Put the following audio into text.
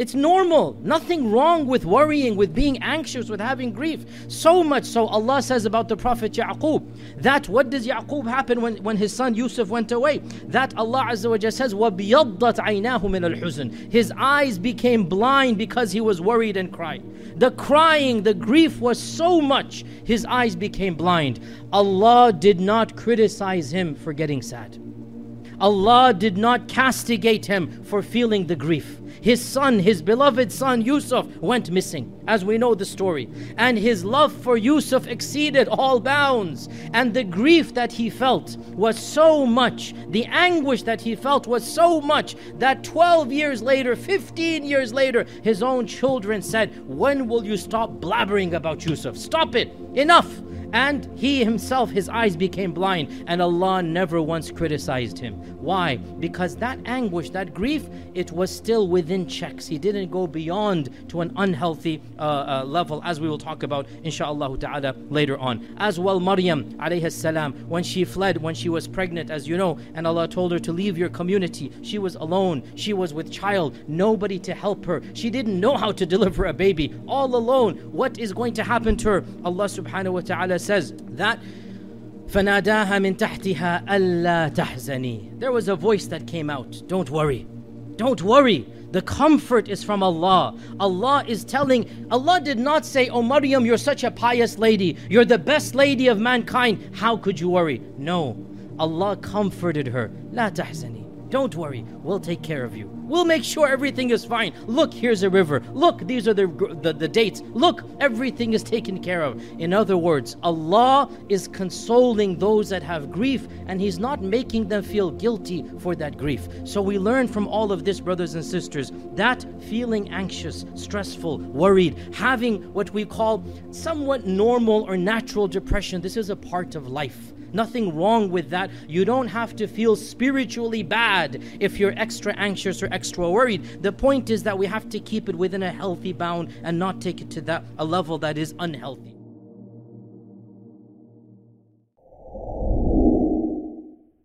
It's normal. Nothing wrong with worrying, with being anxious, with having grief. So much so, Allah says about the Prophet Yaqub that what does Yaqub happen when, when his son Yusuf went away? That Allah Azza wa says, وَبِيَضَّتْ عَيْنَاهُ مِنَ الْحُزْنِ His eyes became blind because he was worried and cried. The crying, the grief was so much, his eyes became blind. Allah did not criticize him for getting sad. Allah did not castigate him for feeling the grief. His son, his beloved son Yusuf, went missing, as we know the story. And his love for Yusuf exceeded all bounds. And the grief that he felt was so much, the anguish that he felt was so much that 12 years later, 15 years later, his own children said, When will you stop blabbering about Yusuf? Stop it! Enough! And he himself, his eyes became blind, and Allah never once criticized him. Why? Because that anguish, that grief, it was still within checks. He didn't go beyond to an unhealthy uh, uh, level, as we will talk about, inshallah ta'ala, later on. As well, Maryam, alayhi salam, when she fled, when she was pregnant, as you know, and Allah told her to leave your community, she was alone, she was with child, nobody to help her. She didn't know how to deliver a baby, all alone. What is going to happen to her? Allah subhanahu wa ta'ala says that فناداها من تحتها ألا تحزني There was a voice that came out Don't worry Don't worry. The comfort is from Allah. Allah is telling, Allah did not say, Oh Maryam, you're such a pious lady. You're the best lady of mankind. How could you worry? No. Allah comforted her. La tahzani. Don't worry, we'll take care of you. We'll make sure everything is fine. Look, here's a river. Look, these are the, the, the, dates. Look, everything is taken care of. In other words, Allah is consoling those that have grief and He's not making them feel guilty for that grief. So we learn from all of this, brothers and sisters, that feeling anxious, stressful, worried, having what we call somewhat normal or natural depression, this is a part of life. Nothing wrong with that. You don't have to feel spiritually bad if you're extra anxious or extra worried. The point is that we have to keep it within a healthy bound and not take it to that a level that is unhealthy.